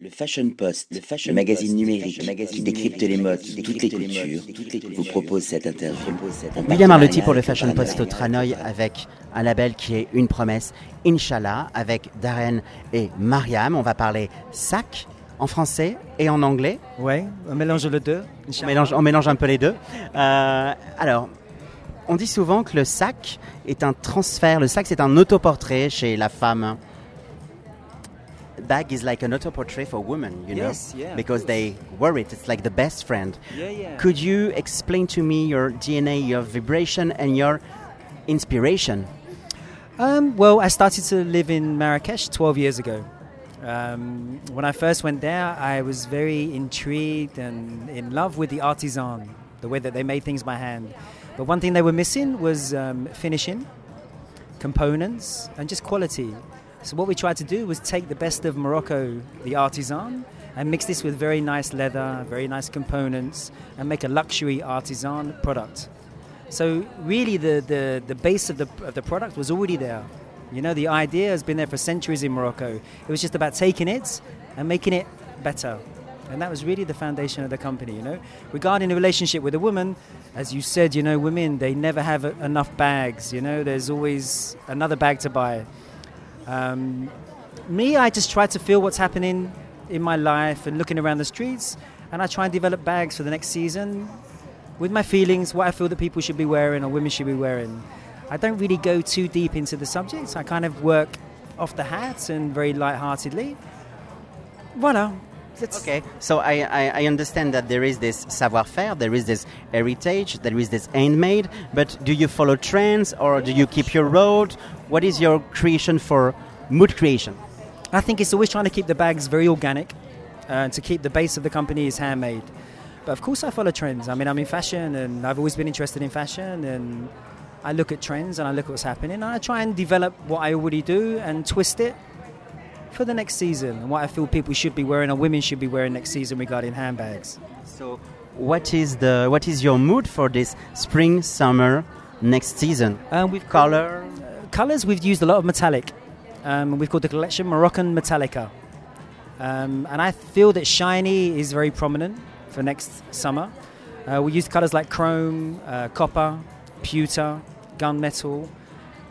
Le Fashion Post, le, fashion le magazine Post, numérique magazine qui décrypte les modes, toutes les cultures, vous propose cette interview. William Arlotti pour le Fashion Post au Tranoï avec un label qui est une promesse, Inch'Allah, avec Darren et Mariam. On va parler sac en français et en anglais. Oui, on mélange les deux. On mélange, on mélange un peu les deux. Euh, alors, on dit souvent que le sac est un transfert, le sac c'est un autoportrait chez la femme. Bag is like an auto portrait for women, you yes, know, yeah, because they wear it. It's like the best friend. Yeah, yeah. Could you explain to me your DNA, your vibration, and your inspiration? Um, well, I started to live in Marrakesh 12 years ago. Um, when I first went there, I was very intrigued and in love with the artisan, the way that they made things by hand. But one thing they were missing was um, finishing, components, and just quality. So what we tried to do was take the best of Morocco, the artisan, and mix this with very nice leather, very nice components, and make a luxury artisan product. So really, the, the, the base of the, of the product was already there. You know, the idea has been there for centuries in Morocco. It was just about taking it and making it better. And that was really the foundation of the company, you know. Regarding the relationship with a woman, as you said, you know, women, they never have enough bags, you know, there's always another bag to buy. Um, me, I just try to feel what's happening in my life and looking around the streets, and I try and develop bags for the next season with my feelings, what I feel that people should be wearing or women should be wearing. I don't really go too deep into the subjects. I kind of work off the hat and very light-heartedly. Voilà. That's Okay, so I, I, I understand that there is this savoir-faire, there is this heritage, there is this handmade, but do you follow trends or do you keep your road? What is your creation for mood creation? I think it's always trying to keep the bags very organic, uh, to keep the base of the company is handmade. But of course, I follow trends. I mean, I'm in fashion, and I've always been interested in fashion, and I look at trends and I look at what's happening, and I try and develop what I already do and twist it for the next season, and what I feel people should be wearing or women should be wearing next season regarding handbags. So, what is the what is your mood for this spring summer next season? Um, we've Color. Colours, we've used a lot of metallic. Um, we've called the collection Moroccan Metallica. Um, and I feel that shiny is very prominent for next summer. Uh, we use colours like chrome, uh, copper, pewter, gunmetal,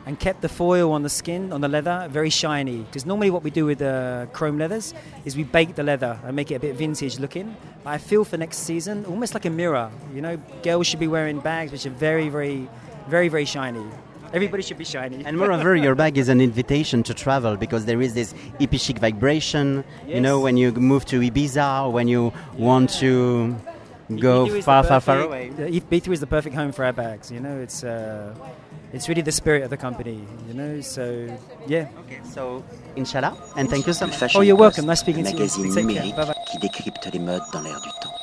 and kept the foil on the skin, on the leather, very shiny. Because normally what we do with uh, chrome leathers is we bake the leather and make it a bit vintage looking. But I feel for next season, almost like a mirror. You know, girls should be wearing bags which are very, very, very, very shiny. Everybody should be shiny. And moreover, your bag is an invitation to travel because there is this hippie chic vibration. You know, when you move to Ibiza or when you want to go far, far, far away. perfect- the Ibiza is the perfect home for our bags. You know, it's uh, it's really the spirit of the company. You know, so yeah. Okay. So, inshallah, and thank you so much. Oh, you're welcome. Nice speaking le to you. magazine Take care. numérique Bye-bye. qui décrypte les modes dans l'air du temps.